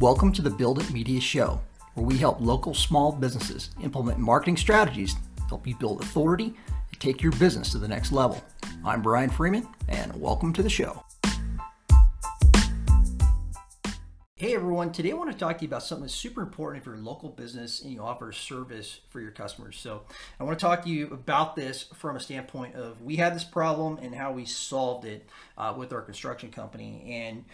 Welcome to the Build It Media Show, where we help local small businesses implement marketing strategies to help you build authority and take your business to the next level. I'm Brian Freeman, and welcome to the show. Hey everyone, today I want to talk to you about something that's super important if you're a local business and you offer service for your customers. So I want to talk to you about this from a standpoint of we had this problem and how we solved it uh, with our construction company. And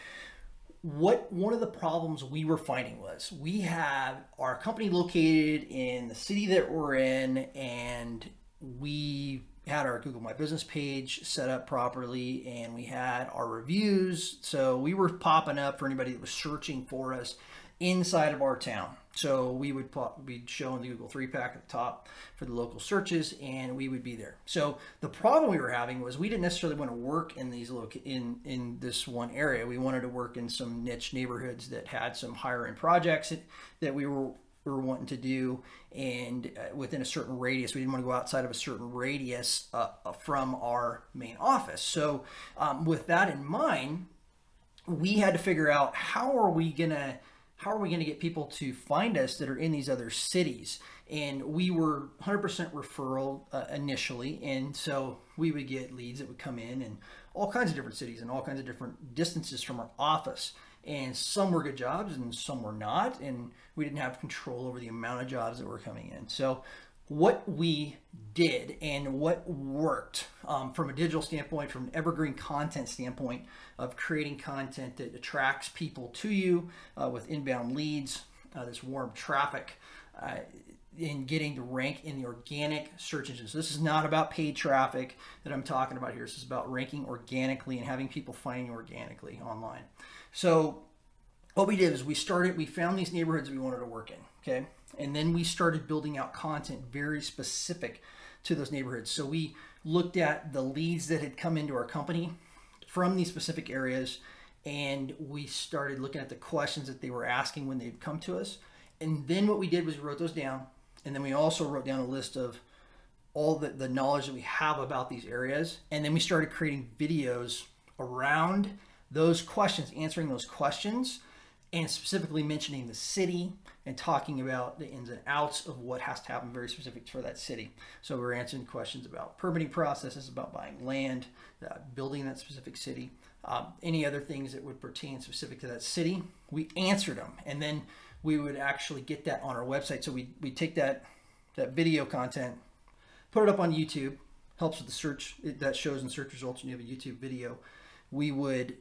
what one of the problems we were finding was we have our company located in the city that we're in and we had our Google My Business page set up properly and we had our reviews. So we were popping up for anybody that was searching for us inside of our town. So we would be showing the Google three pack at the top for the local searches, and we would be there. So the problem we were having was we didn't necessarily want to work in these loca- in in this one area. We wanted to work in some niche neighborhoods that had some higher end projects that, that we were we were wanting to do, and uh, within a certain radius. We didn't want to go outside of a certain radius uh, uh, from our main office. So, um, with that in mind, we had to figure out how are we gonna how are we going to get people to find us that are in these other cities? And we were 100% referral uh, initially, and so we would get leads that would come in in all kinds of different cities and all kinds of different distances from our office and some were good jobs and some were not and we didn't have control over the amount of jobs that were coming in so what we did and what worked um, from a digital standpoint from an evergreen content standpoint of creating content that attracts people to you uh, with inbound leads uh, this warm traffic uh, in getting to rank in the organic search engines. So this is not about paid traffic that I'm talking about here. This is about ranking organically and having people find you organically online. So what we did is we started, we found these neighborhoods we wanted to work in, okay? And then we started building out content very specific to those neighborhoods. So we looked at the leads that had come into our company from these specific areas and we started looking at the questions that they were asking when they'd come to us. And then what we did was we wrote those down. And then we also wrote down a list of all the, the knowledge that we have about these areas. And then we started creating videos around those questions, answering those questions, and specifically mentioning the city and talking about the ins and outs of what has to happen very specific for that city. So we're answering questions about permitting processes, about buying land, uh, building that specific city, um, any other things that would pertain specific to that city. We answered them, and then we would actually get that on our website. So we we take that that video content, put it up on YouTube. Helps with the search that shows in search results when you have a YouTube video. We would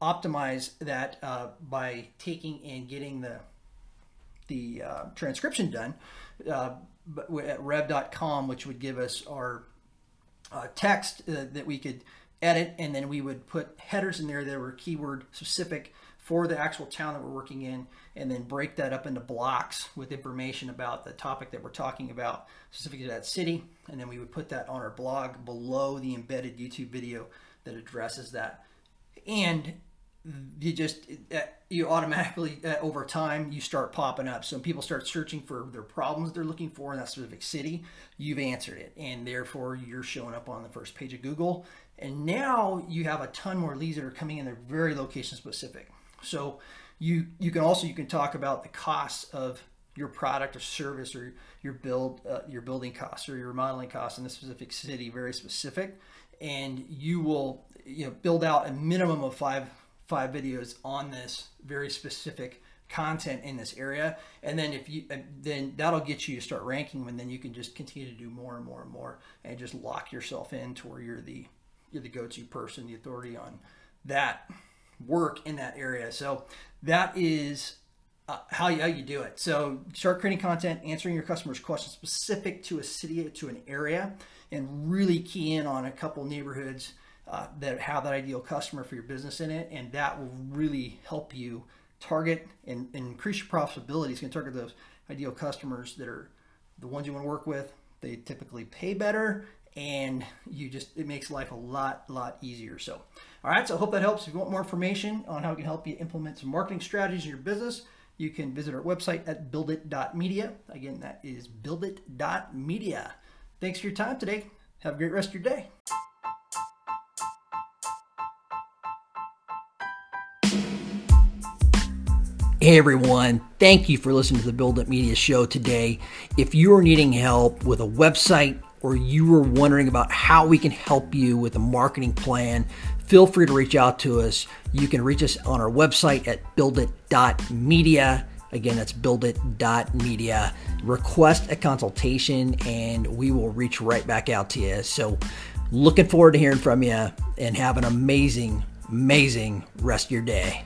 optimize that uh, by taking and getting the the uh, transcription done uh, at rev.com, which would give us our uh, text uh, that we could edit, and then we would put headers in there that were keyword specific for the actual town that we're working in, and then break that up into blocks with information about the topic that we're talking about, specifically to that city, and then we would put that on our blog below the embedded YouTube video that addresses that. And you just uh, you automatically uh, over time you start popping up. So people start searching for their problems they're looking for in that specific city you've answered it. And therefore you're showing up on the first page of google. And now you have a ton more leads that are coming in they're very location specific. So you you can also you can talk about the costs of your product or service or your build uh, your building costs or your remodeling costs in a specific city very specific. And you will you know build out a minimum of five five videos on this very specific content in this area. And then if you then that'll get you to start ranking and then you can just continue to do more and more and more and just lock yourself in to where you're the you're the go-to person the authority on that work in that area. So that is uh, how, you, how you do it. So start creating content answering your customers questions specific to a city to an area and really key in on a couple neighborhoods uh, that have that ideal customer for your business in it, and that will really help you target and, and increase your profitability. It's going to target those ideal customers that are the ones you want to work with. They typically pay better, and you just it makes life a lot lot easier. So, all right. So I hope that helps. If you want more information on how we can help you implement some marketing strategies in your business, you can visit our website at buildit.media. Again, that is buildit.media. Thanks for your time today. Have a great rest of your day. Hey everyone, thank you for listening to the Build It Media Show today. If you are needing help with a website or you are wondering about how we can help you with a marketing plan, feel free to reach out to us. You can reach us on our website at buildit.media. Again, that's buildit.media. Request a consultation and we will reach right back out to you. So, looking forward to hearing from you and have an amazing, amazing rest of your day.